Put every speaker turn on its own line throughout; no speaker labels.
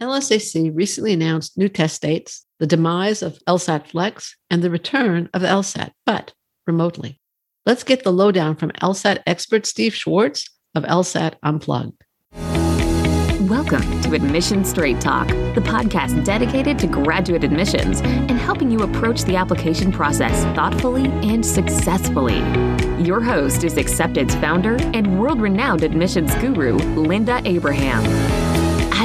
LSAC recently announced new test dates, the demise of LSAT Flex, and the return of LSAT, but remotely. Let's get the lowdown from LSAT expert Steve Schwartz of LSAT Unplugged.
Welcome to Admission Straight Talk, the podcast dedicated to graduate admissions and helping you approach the application process thoughtfully and successfully. Your host is Accepted's founder and world renowned admissions guru, Linda Abraham.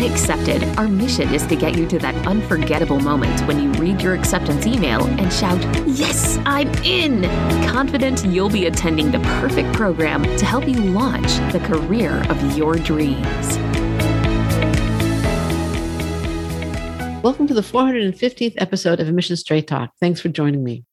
At Accepted, our mission is to get you to that unforgettable moment when you read your acceptance email and shout, Yes, I'm in! Confident you'll be attending the perfect program to help you launch the career of your dreams.
Welcome to the 415th episode of Admission Straight Talk. Thanks for joining me.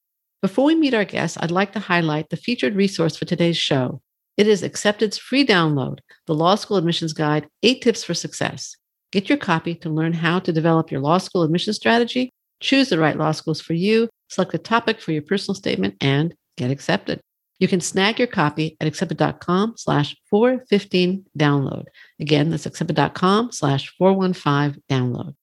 Before we meet our guests, I'd like to highlight the featured resource for today's show. It is Accepted's free download, the Law School Admissions Guide Eight Tips for Success. Get your copy to learn how to develop your law school admission strategy, choose the right law schools for you, select a topic for your personal statement, and get accepted. You can snag your copy at accepted.com slash 415 download. Again, that's accepted.com slash 415 download.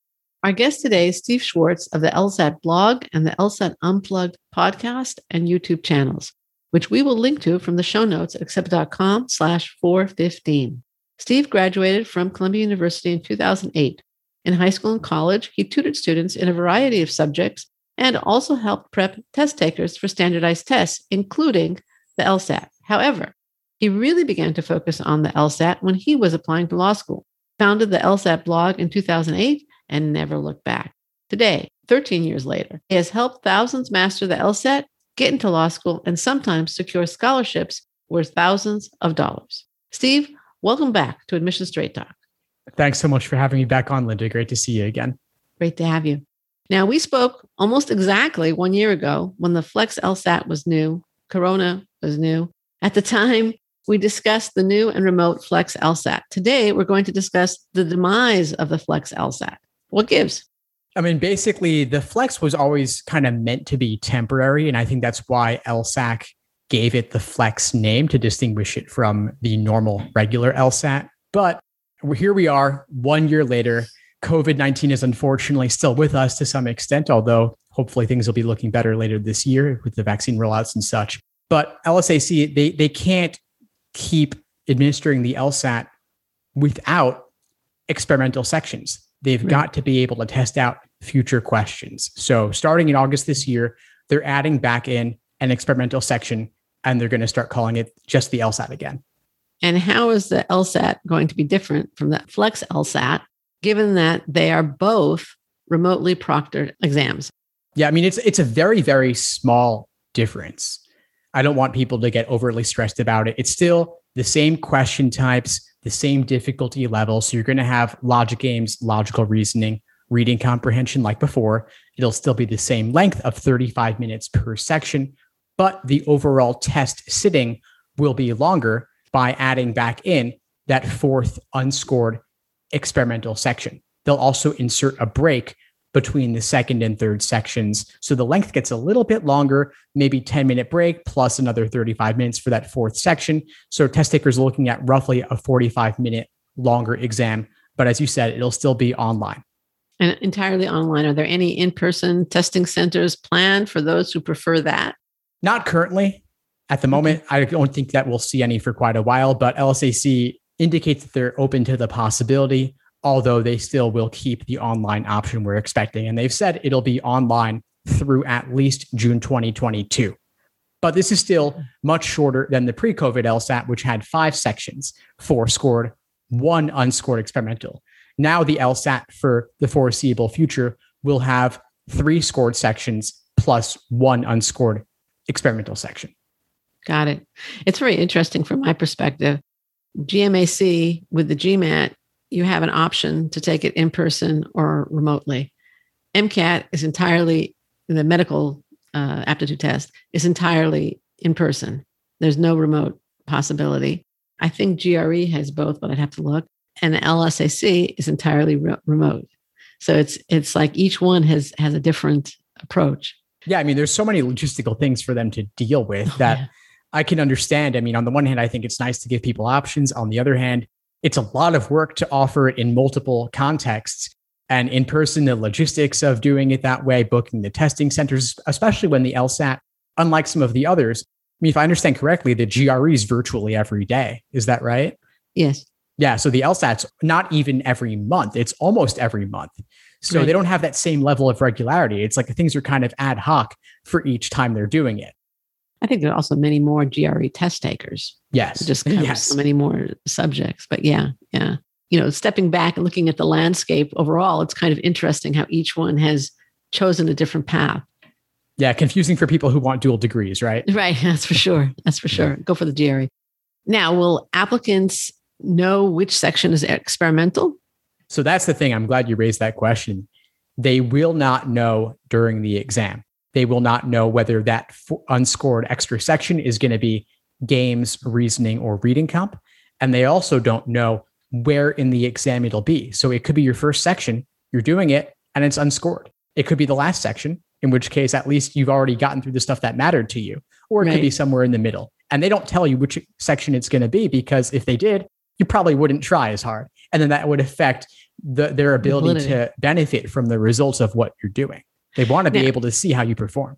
Our guest today is Steve Schwartz of the LSAT blog and the LSAT Unplugged podcast and YouTube channels, which we will link to from the show notes at accepted.com slash 415. Steve graduated from Columbia University in 2008. In high school and college, he tutored students in a variety of subjects and also helped prep test takers for standardized tests, including the LSAT. However, he really began to focus on the LSAT when he was applying to law school, founded the LSAT blog in 2008, and never looked back. Today, 13 years later, he has helped thousands master the LSAT, get into law school, and sometimes secure scholarships worth thousands of dollars. Steve, Welcome back to Admission Straight Talk.
Thanks so much for having me back on, Linda. Great to see you again.
Great to have you. Now, we spoke almost exactly one year ago when the Flex LSAT was new, Corona was new. At the time, we discussed the new and remote Flex LSAT. Today, we're going to discuss the demise of the Flex LSAT. What gives?
I mean, basically, the Flex was always kind of meant to be temporary. And I think that's why LSAC gave it the flex name to distinguish it from the normal regular LSAT. But here we are, one year later. COVID 19 is unfortunately still with us to some extent, although hopefully things will be looking better later this year with the vaccine rollouts and such. But LSAC, they, they can't keep administering the LSAT without experimental sections. They've right. got to be able to test out future questions. So starting in August this year, they're adding back in an experimental section and they're going to start calling it just the LSAT again.
And how is the LSAT going to be different from the Flex LSAT, given that they are both remotely proctored exams?
Yeah, I mean it's it's a very very small difference. I don't want people to get overly stressed about it. It's still the same question types, the same difficulty level. So you're going to have logic games, logical reasoning, reading comprehension like before. It'll still be the same length of 35 minutes per section, but the overall test sitting will be longer by adding back in that fourth unscored experimental section. They'll also insert a break between the second and third sections. So the length gets a little bit longer, maybe 10 minute break plus another 35 minutes for that fourth section. So test takers are looking at roughly a 45 minute longer exam. But as you said, it'll still be online.
And entirely online. Are there any in person testing centers planned for those who prefer that?
Not currently. At the moment, I don't think that we'll see any for quite a while, but LSAC indicates that they're open to the possibility, although they still will keep the online option we're expecting. And they've said it'll be online through at least June 2022. But this is still much shorter than the pre COVID LSAT, which had five sections, four scored, one unscored experimental. Now, the LSAT for the foreseeable future will have three scored sections plus one unscored experimental section.
Got it. It's very interesting from my perspective. GMAC with the GMAT, you have an option to take it in person or remotely. MCAT is entirely the medical uh, aptitude test is entirely in person. There's no remote possibility. I think GRE has both, but I'd have to look. And LSAC is entirely re- remote. So it's it's like each one has has a different approach.
Yeah, I mean, there's so many logistical things for them to deal with oh, that yeah. I can understand. I mean, on the one hand, I think it's nice to give people options. On the other hand, it's a lot of work to offer it in multiple contexts. and in person, the logistics of doing it that way, booking the testing centers, especially when the LSAT, unlike some of the others, I mean, if I understand correctly, the GRE is virtually every day. Is that right?
Yes.
Yeah. So the LSAT's not even every month, it's almost every month. So right. they don't have that same level of regularity. It's like things are kind of ad hoc for each time they're doing it.
I think there are also many more GRE test takers.
Yes.
just covers yes. so many more subjects. But yeah, yeah. You know, stepping back and looking at the landscape overall, it's kind of interesting how each one has chosen a different path.
Yeah, confusing for people who want dual degrees, right?
Right. That's for sure. That's for sure. Go for the GRE. Now, will applicants know which section is experimental?
So that's the thing. I'm glad you raised that question. They will not know during the exam. They will not know whether that unscored extra section is going to be games, reasoning, or reading comp. And they also don't know where in the exam it'll be. So it could be your first section, you're doing it, and it's unscored. It could be the last section, in which case, at least you've already gotten through the stuff that mattered to you, or it right. could be somewhere in the middle. And they don't tell you which section it's going to be because if they did, you probably wouldn't try as hard. And then that would affect the, their ability Validity. to benefit from the results of what you're doing. They want to be now, able to see how you perform.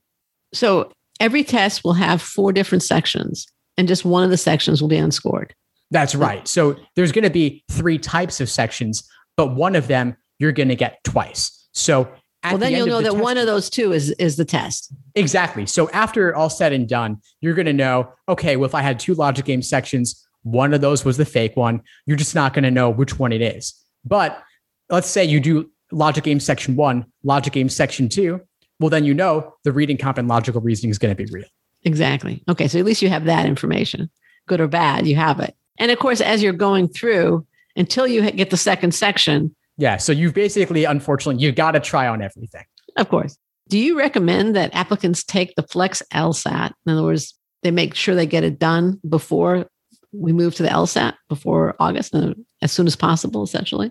So every test will have four different sections, and just one of the sections will be unscored.
That's right. So there's going to be three types of sections, but one of them you're going to get twice. So
well, then the you'll know that test, one of those two is is the test.
Exactly. So after all said and done, you're going to know. Okay, well, if I had two logic game sections, one of those was the fake one. You're just not going to know which one it is. But let's say you do logic game section one, logic game section two. Well, then you know the reading comp and logical reasoning is going to be real.
Exactly. Okay. So at least you have that information, good or bad, you have it. And of course, as you're going through, until you get the second section.
Yeah. So you've basically, unfortunately, you've got to try on everything.
Of course. Do you recommend that applicants take the Flex LSAT? In other words, they make sure they get it done before we move to the LSAT, before August, uh, as soon as possible, essentially?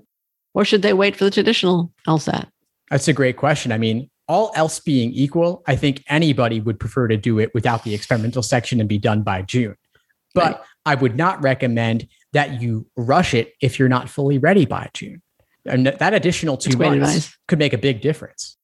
Or should they wait for the traditional LSAT?
That's a great question. I mean, all else being equal, I think anybody would prefer to do it without the experimental section and be done by June. But right. I would not recommend that you rush it if you're not fully ready by June. And that additional two months advice. could make a big difference.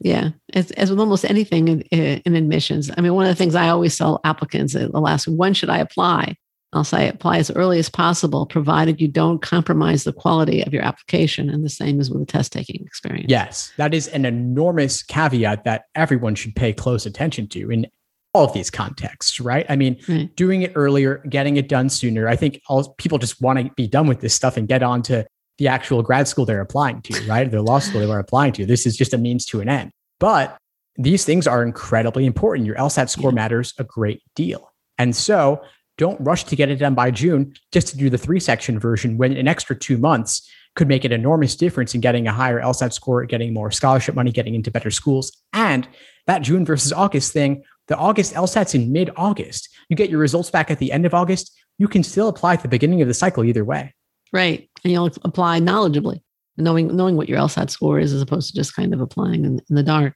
Yeah, as, as with almost anything in, in, admissions. I mean, one of the things I always tell applicants, they'll ask, when should I apply? I'll say apply as early as possible, provided you don't compromise the quality of your application. And the same is with the test taking experience.
Yes, that is an enormous caveat that everyone should pay close attention to in all of these contexts, right? I mean, right. doing it earlier, getting it done sooner. I think all people just want to be done with this stuff and get on to the actual grad school they're applying to, right? The law school they're applying to. This is just a means to an end. But these things are incredibly important. Your LSAT score yeah. matters a great deal. And so don't rush to get it done by June just to do the three section version when an extra two months could make an enormous difference in getting a higher LSAT score, getting more scholarship money, getting into better schools. And that June versus August thing, the August LSAT's in mid August. You get your results back at the end of August. You can still apply at the beginning of the cycle either way.
Right. And you'll apply knowledgeably, knowing knowing what your LSAT score is as opposed to just kind of applying in, in the dark.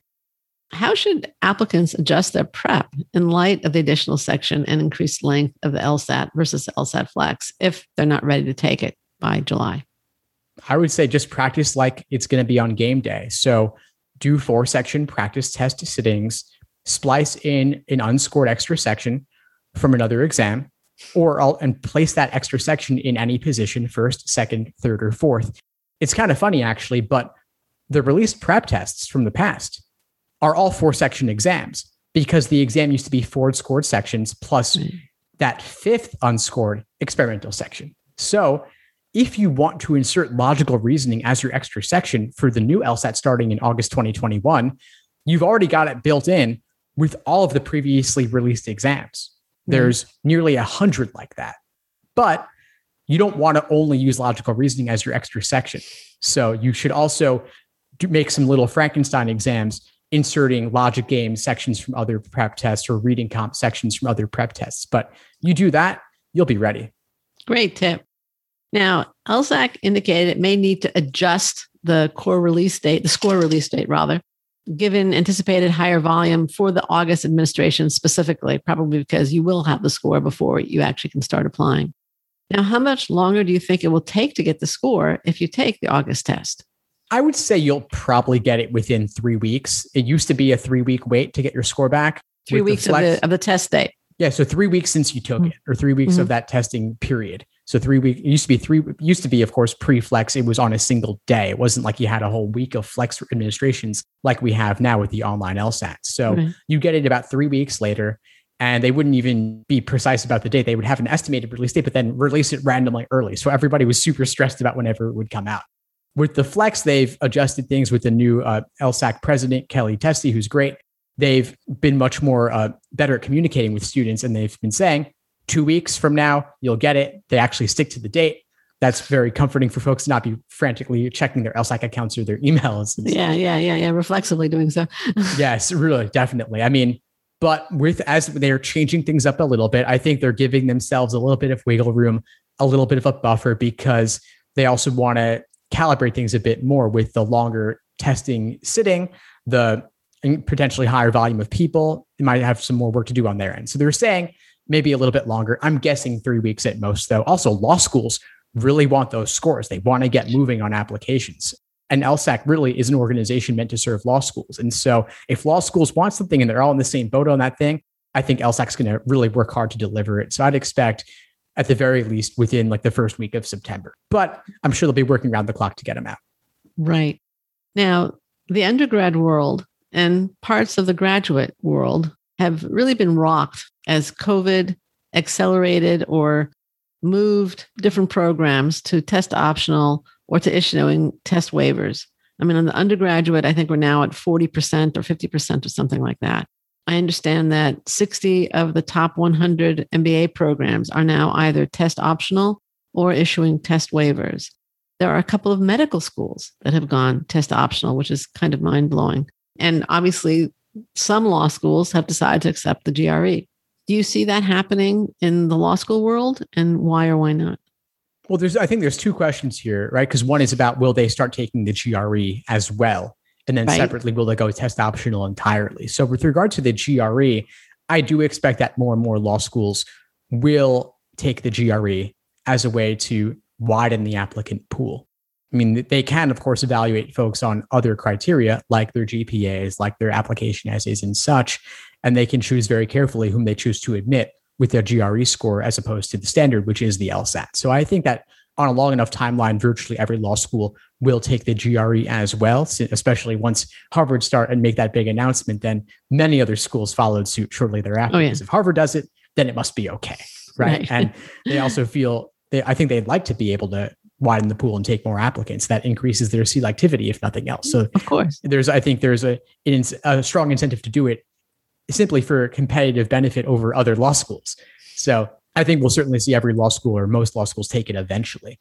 How should applicants adjust their prep in light of the additional section and increased length of the LSAT versus the LSAT Flex if they're not ready to take it by July?
I would say just practice like it's going to be on game day. So do four section practice test sittings, splice in an unscored extra section from another exam, or I'll, and place that extra section in any position first, second, third, or fourth. It's kind of funny actually, but the released prep tests from the past are all four section exams because the exam used to be four scored sections plus mm. that fifth unscored experimental section. So if you want to insert logical reasoning as your extra section for the new LSAT starting in August 2021, you've already got it built in with all of the previously released exams. Mm. There's nearly a hundred like that. But you don't want to only use logical reasoning as your extra section. So you should also do, make some little Frankenstein exams inserting logic game sections from other prep tests or reading comp sections from other prep tests. But you do that, you'll be ready.
Great tip. Now, LSAC indicated it may need to adjust the core release date, the score release date rather, given anticipated higher volume for the August administration specifically, probably because you will have the score before you actually can start applying. Now, how much longer do you think it will take to get the score if you take the August test?
I would say you'll probably get it within three weeks. It used to be a three week wait to get your score back.
Three weeks the of, the, of the test date.
Yeah, so three weeks since you took mm-hmm. it, or three weeks mm-hmm. of that testing period. So three weeks. It used to be three. Used to be, of course, pre-flex. It was on a single day. It wasn't like you had a whole week of flex administrations like we have now with the online LSAT. So mm-hmm. you get it about three weeks later, and they wouldn't even be precise about the date. They would have an estimated release date, but then release it randomly early. So everybody was super stressed about whenever it would come out. With the flex, they've adjusted things with the new uh, LSAC president Kellye Testy, who's great they've been much more uh, better at communicating with students and they've been saying two weeks from now you'll get it they actually stick to the date that's very comforting for folks to not be frantically checking their LSAC accounts or their emails.
Yeah, yeah, yeah, yeah. Reflexively doing so.
yes, really, definitely. I mean, but with as they're changing things up a little bit, I think they're giving themselves a little bit of wiggle room, a little bit of a buffer because they also want to calibrate things a bit more with the longer testing sitting, the potentially higher volume of people, they might have some more work to do on their end. So they're saying maybe a little bit longer. I'm guessing three weeks at most, though. Also, law schools really want those scores. They want to get moving on applications. And LSAC really is an organization meant to serve law schools. And so if law schools want something and they're all in the same boat on that thing, I think LSAC's going to really work hard to deliver it. So I'd expect at the very least within like the first week of September. But I'm sure they'll be working around the clock to get them out.
Right. Now, the undergrad world and parts of the graduate world have really been rocked as COVID accelerated or moved different programs to test optional or to issuing test waivers. I mean, on the undergraduate, I think we're now at 40% or 50% or something like that. I understand that 60 of the top 100 MBA programs are now either test optional or issuing test waivers. There are a couple of medical schools that have gone test optional, which is kind of mind blowing. And obviously, some law schools have decided to accept the GRE. Do you see that happening in the law school world and why or why not?
Well, there's I think there's two questions here, right? Because one is about will they start taking the GRE as well? And then right. separately, will they go test optional entirely? So with regard to the GRE, I do expect that more and more law schools will take the GRE as a way to widen the applicant pool. I mean, they can, of course, evaluate folks on other criteria like their GPAs, like their application essays and such. And they can choose very carefully whom they choose to admit with their GRE score as opposed to the standard, which is the LSAT. So I think that on a long enough timeline, virtually every law school will take the GRE as well, especially once Harvard start and make that big announcement. Then many other schools followed suit shortly thereafter. Oh, yeah. Because if Harvard does it, then it must be okay. Right. right. and they also feel they, I think they'd like to be able to widen the pool and take more applicants. That increases their selectivity, if nothing else. So,
of course,
there's I think there's a a strong incentive to do it simply for competitive benefit over other law schools. So, I think we'll certainly see every law school or most law schools take it eventually.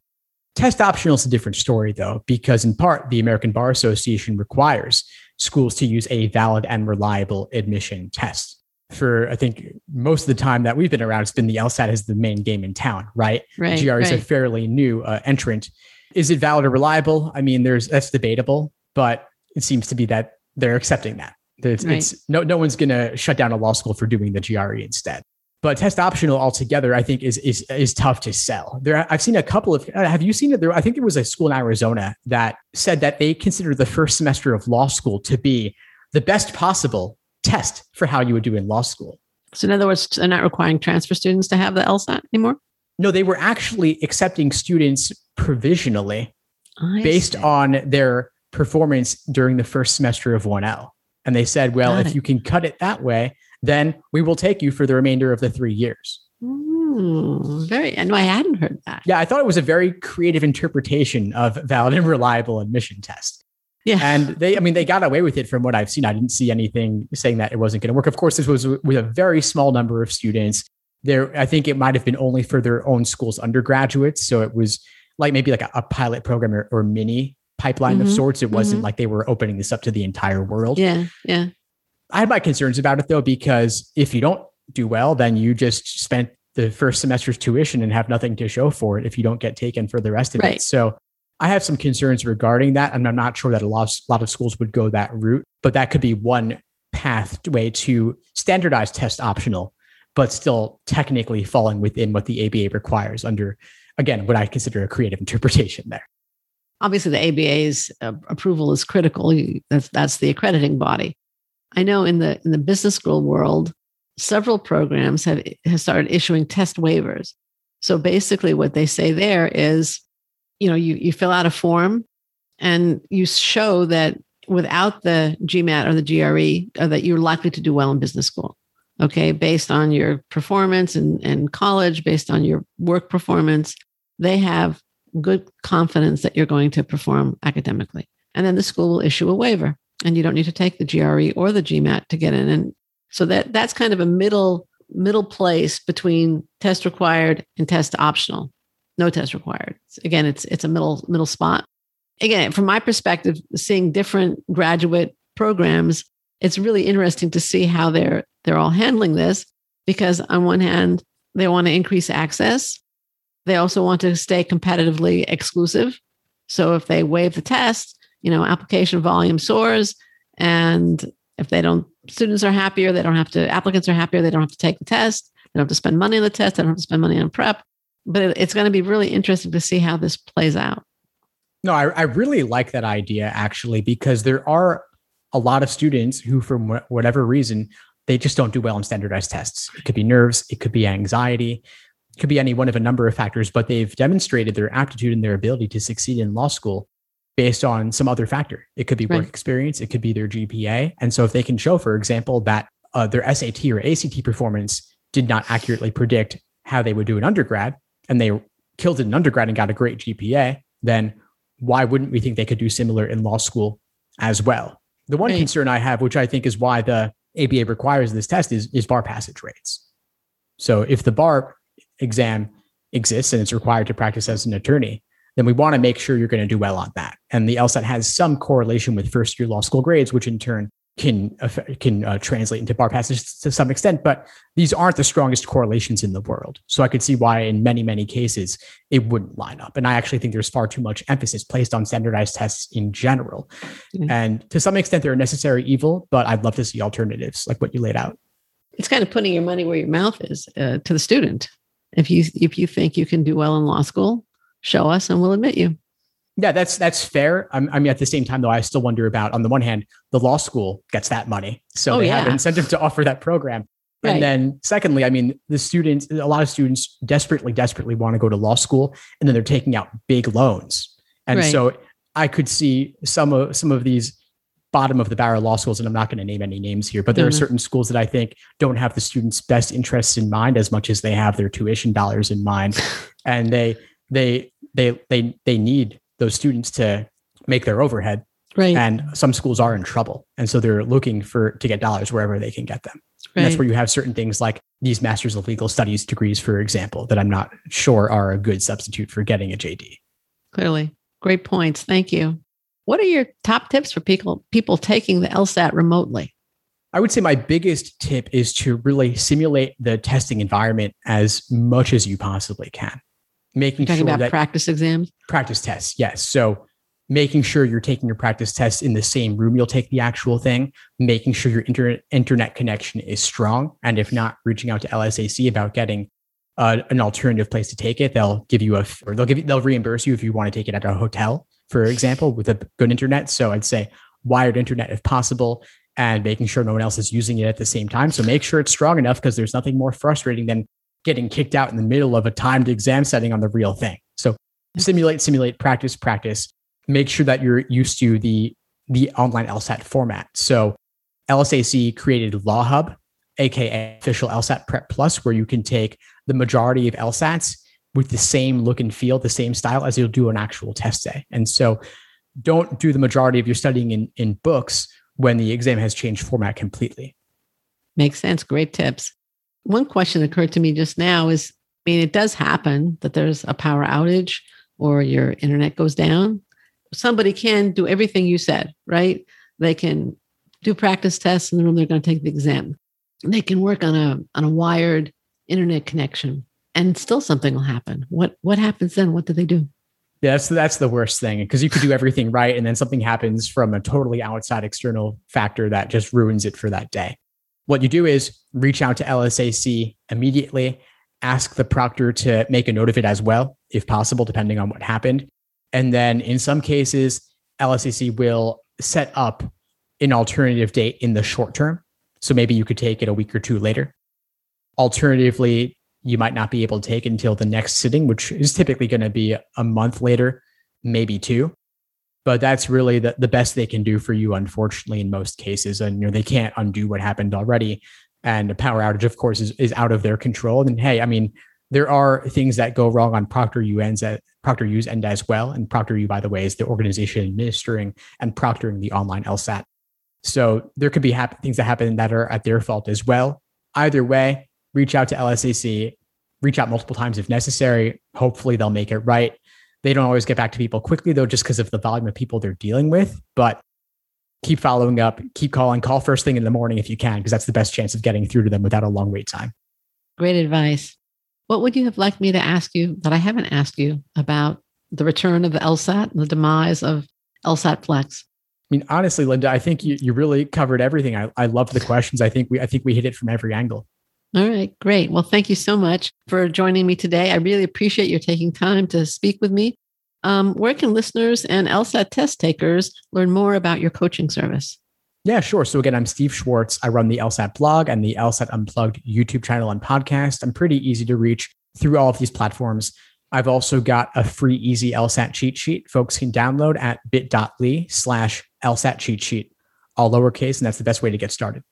Test optional is a different story, though, because in part, the American Bar Association requires schools to use a valid and reliable admission test for I think most of the time that we've been around, it's been the LSAT is the main game in town, right?
Right.
GR is
right.
a fairly new uh, entrant. Is it valid or reliable? I mean, there's that's debatable, but it seems to be that they're accepting that. It's, right. it's no no one's going to shut down a law school for doing the GRE instead. But test optional altogether, I think is is is tough to sell. There, I've seen a couple of. Uh, have you seen it? There, I think there was a school in Arizona that said that they consider the first semester of law school to be the best possible test for how you would do in law school.
So, in other words, they're not requiring transfer students to have the LSAT anymore?
No, they were actually accepting students provisionally I based see. on their performance during the first semester of 1L. And they said, well, Got if it. you can cut it that way, then we will take you for the remainder of the three years.
Ooh, very, and I hadn't heard that.
Yeah, I thought it was a very creative interpretation of valid and reliable admission test.
Yeah.
And they, I mean, they got away with it from what I've seen. I didn't see anything saying that it wasn't going to work. Of course, this was with a very small number of students. There, I think it might have been only for their own school's undergraduates. So it was like maybe like a, a pilot program or, or mini pipeline mm-hmm. of sorts. It wasn't mm-hmm. like they were opening this up to the entire world.
Yeah. Yeah.
I had my concerns about it though, because if you don't do well, then you just spent the first semester's tuition and have nothing to show for it if you don't get taken for the rest of right. it. So I have some concerns regarding that. And I'm not sure that a lot, of, a lot of schools would go that route, but that could be one pathway to standardized test optional, but still technically falling within what the ABA requires under, again, what I consider a creative interpretation there.
obviously the ABA's uh, approval is critical. That's that's the accrediting body. I know in the in the business school world, several programs have, have started issuing test waivers. So basically, what they say there is, you know, you you fill out a form, and you show that without the GMAT or the GRE, uh, that you're likely to do well in business school. Okay, based on your performance in, in college, based on your work performance, they have good confidence that you're going to perform academically. And then the school will issue a waiver and you don't need to take the GRE or the GMAT to get in. And so that that's kind of a middle middle place between test required and test optional. No test required. Again, it's it's a middle middle spot. Again, from my perspective, seeing different graduate programs, it's really interesting to see how they're they're all handling this because on one hand, they want to increase access they also want to stay competitively exclusive. So if they waive the test, you know, application volume soars. And if they don't, students are happier, they don't have to, applicants are happier, they don't have to take the test, they don't have to spend money on the test, they don't have to spend money on prep. But it, it's going to be really interesting to see how this plays out.
No, I, I really like that idea actually, because there are a lot of students who, from whatever reason, they just don't do well on standardized tests. It could be nerves, it could be anxiety, it could be any one of a number of factors, but they've demonstrated their aptitude and their ability to succeed in law school based on some other factor. It could be work right. experience, it could be their GPA. And so if they can show, for example, that uh, their SAT or ACT performance did not accurately predict how they would do in undergrad and they killed it in undergrad and got a great GPA, then why wouldn't we think they could do similar in law school as well? The one right. concern I have, which I think is why the ABA requires this test, is, is bar passage rates. So if the bar exam exists and it's required to practice as an attorney, then we want to make sure you're going to do well on that. And the LSAT has some correlation with first year law school grades, which in turn can can uh, translate into bar passes to some extent. But these aren't the strongest correlations in the world. So I could see why in many many cases it wouldn't line up. And I actually think there's far too much emphasis placed on standardized tests in general. Mm-hmm. And to some extent, they're a necessary evil. But I'd love to see alternatives like what you laid out.
It's kind of putting your money where your mouth is uh, to the student. If you if you think you can do well in law school, show us and we'll admit you.
Yeah, that's that's fair. I'm, I mean, at the same time, though, I still wonder about on the one hand, the law school gets that money, so oh, they yeah. have an incentive to offer that program. Right. And then, secondly, I mean, the students, a lot of students desperately, desperately want to go to law school, and then they're taking out big loans, and right. so I could see some of some of these bottom of the barrel law schools, and I'm not going to name any names here, but there mm-hmm. are certain schools that I think don't have the students' best interests in mind as much as they have their tuition dollars in mind, and they they they they they need those students to make their overhead.
Right.
And some schools are in trouble, and so they're looking for to get dollars wherever they can get them. Right. And that's where you have certain things like these Masters of Legal Studies degrees, for example, that I'm not sure are a good substitute for getting a JD.
Clearly, great points. Thank you. What are your top tips for people people taking the LSAT remotely?
I would say my biggest tip is to really simulate the testing environment as much as you possibly can. Making
sure
about
that practice exams,
practice tests, yes. So making sure you're taking your practice tests in the same room you'll take the actual thing, making sure your internet internet connection is strong, and if not, reaching out to LSAC about getting uh, an alternative place to take it. They'll give you a, or they'll give you, they'll reimburse you if you want to take it at a hotel for example, with a good internet. So I'd say wired internet if possible and making sure no one else is using it at the same time. So make sure it's strong enough because there's nothing more frustrating than getting kicked out in the middle of a timed exam setting on the real thing. So simulate, simulate, practice, practice. Make sure that you're used to the the online LSAT format. So LSAC created Law Hub, aka official LSAT Prep Plus, where you can take the majority of LSATs with the same look and feel, the same style as you'll do an actual test day. And so don't do the majority of your studying in, in books when the exam has changed format completely.
Makes sense. Great tips. One question occurred to me just now is I mean, it does happen that there's a power outage or your internet goes down. Somebody can do everything you said, right? They can do practice tests in the room they're going to take the exam. They can work on a on a wired internet connection and still something will happen. What what happens then? What do they do?
Yeah, that's that's the worst thing because you could do everything right, and then something happens from a totally outside external factor that just ruins it for that day. What you do is reach out to LSAC immediately, ask the proctor to make a note of it as well, if possible, depending on what happened, And then in some cases, LSAC will set up an alternative date in the short term. So maybe you could take it a week or two later. Alternatively, you might not be able to take it until the next sitting, which is typically going to be a month later, maybe two. But that's really the, the best they can do for you, unfortunately, in most cases. And you know, they can't undo what happened already. And a power outage, of course, is, is out of their control. And hey, I mean, there are things that go wrong on Proctor UN's at uh, Proctor U's end as well. And Proctor U, by the way, is the organization administering and proctoring the online LSAT. So there could be hap- things that happen that are at their fault as well. Either way, reach out to LSAC, reach out multiple times if necessary. Hopefully, they'll make it right. They don't always get back to people quickly, though, just because of the volume of people they're dealing with. But keep following up, keep calling, call first thing in the morning if you can, because that's the best chance of getting through to them without a long wait time.
Great advice. What would you have liked me to ask you that I haven't asked you about the return of the LSAT and the demise of LSAT Flex?
I mean, honestly, Linda, I think you, you really covered everything. I, I love the questions. I think we I think we hit it from every angle.
All right, great. Well, thank you so much for joining me today. I really appreciate your taking time to speak with me. Um, where can listeners and LSAT test takers learn more about your coaching service?
Yeah, sure. So again, I'm Steve Schwartz. I run the LSAT blog and the LSAT Unplugged YouTube channel and podcast. I'm pretty easy to reach through all of these platforms. I've also got a free easy LSAT cheat sheet folks can download at bit.ly slash LSAT cheat sheet, all lowercase, and that's the best way to get started.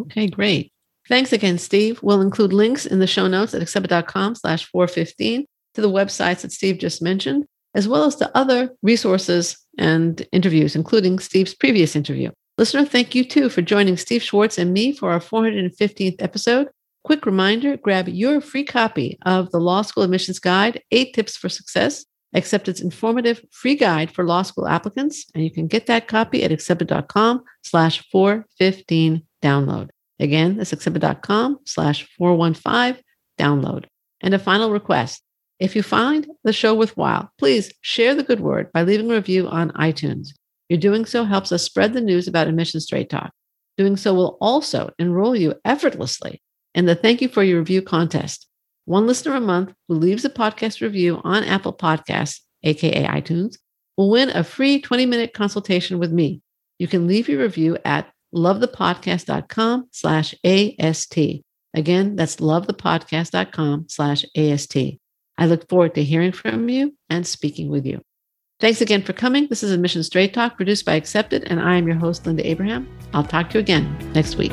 Okay, great. Thanks again, Steve. We'll include links in the show notes at accepted.com slash 415 to the websites that Steve just mentioned, as well as to other resources and interviews, including Steve's previous interview. Listener, thank you too for joining Steve Schwartz and me for our 415th episode. Quick reminder grab your free copy of the Law School Admissions Guide Eight Tips for Success, Accepted's informative free guide for law school applicants. And you can get that copy at accepted.com slash 415 download. Again, that's accepted.com slash 415 download. And a final request if you find the show worthwhile, please share the good word by leaving a review on iTunes. Your doing so helps us spread the news about Admission Straight Talk. Doing so will also enroll you effortlessly in the Thank You for Your Review contest. One listener a month who leaves a podcast review on Apple Podcasts, aka iTunes, will win a free 20 minute consultation with me. You can leave your review at lovethepodcast.com slash AST. Again, that's lovethepodcast.com slash AST. I look forward to hearing from you and speaking with you. Thanks again for coming. This is Admission Straight Talk produced by Accepted, and I am your host, Linda Abraham. I'll talk to you again next week.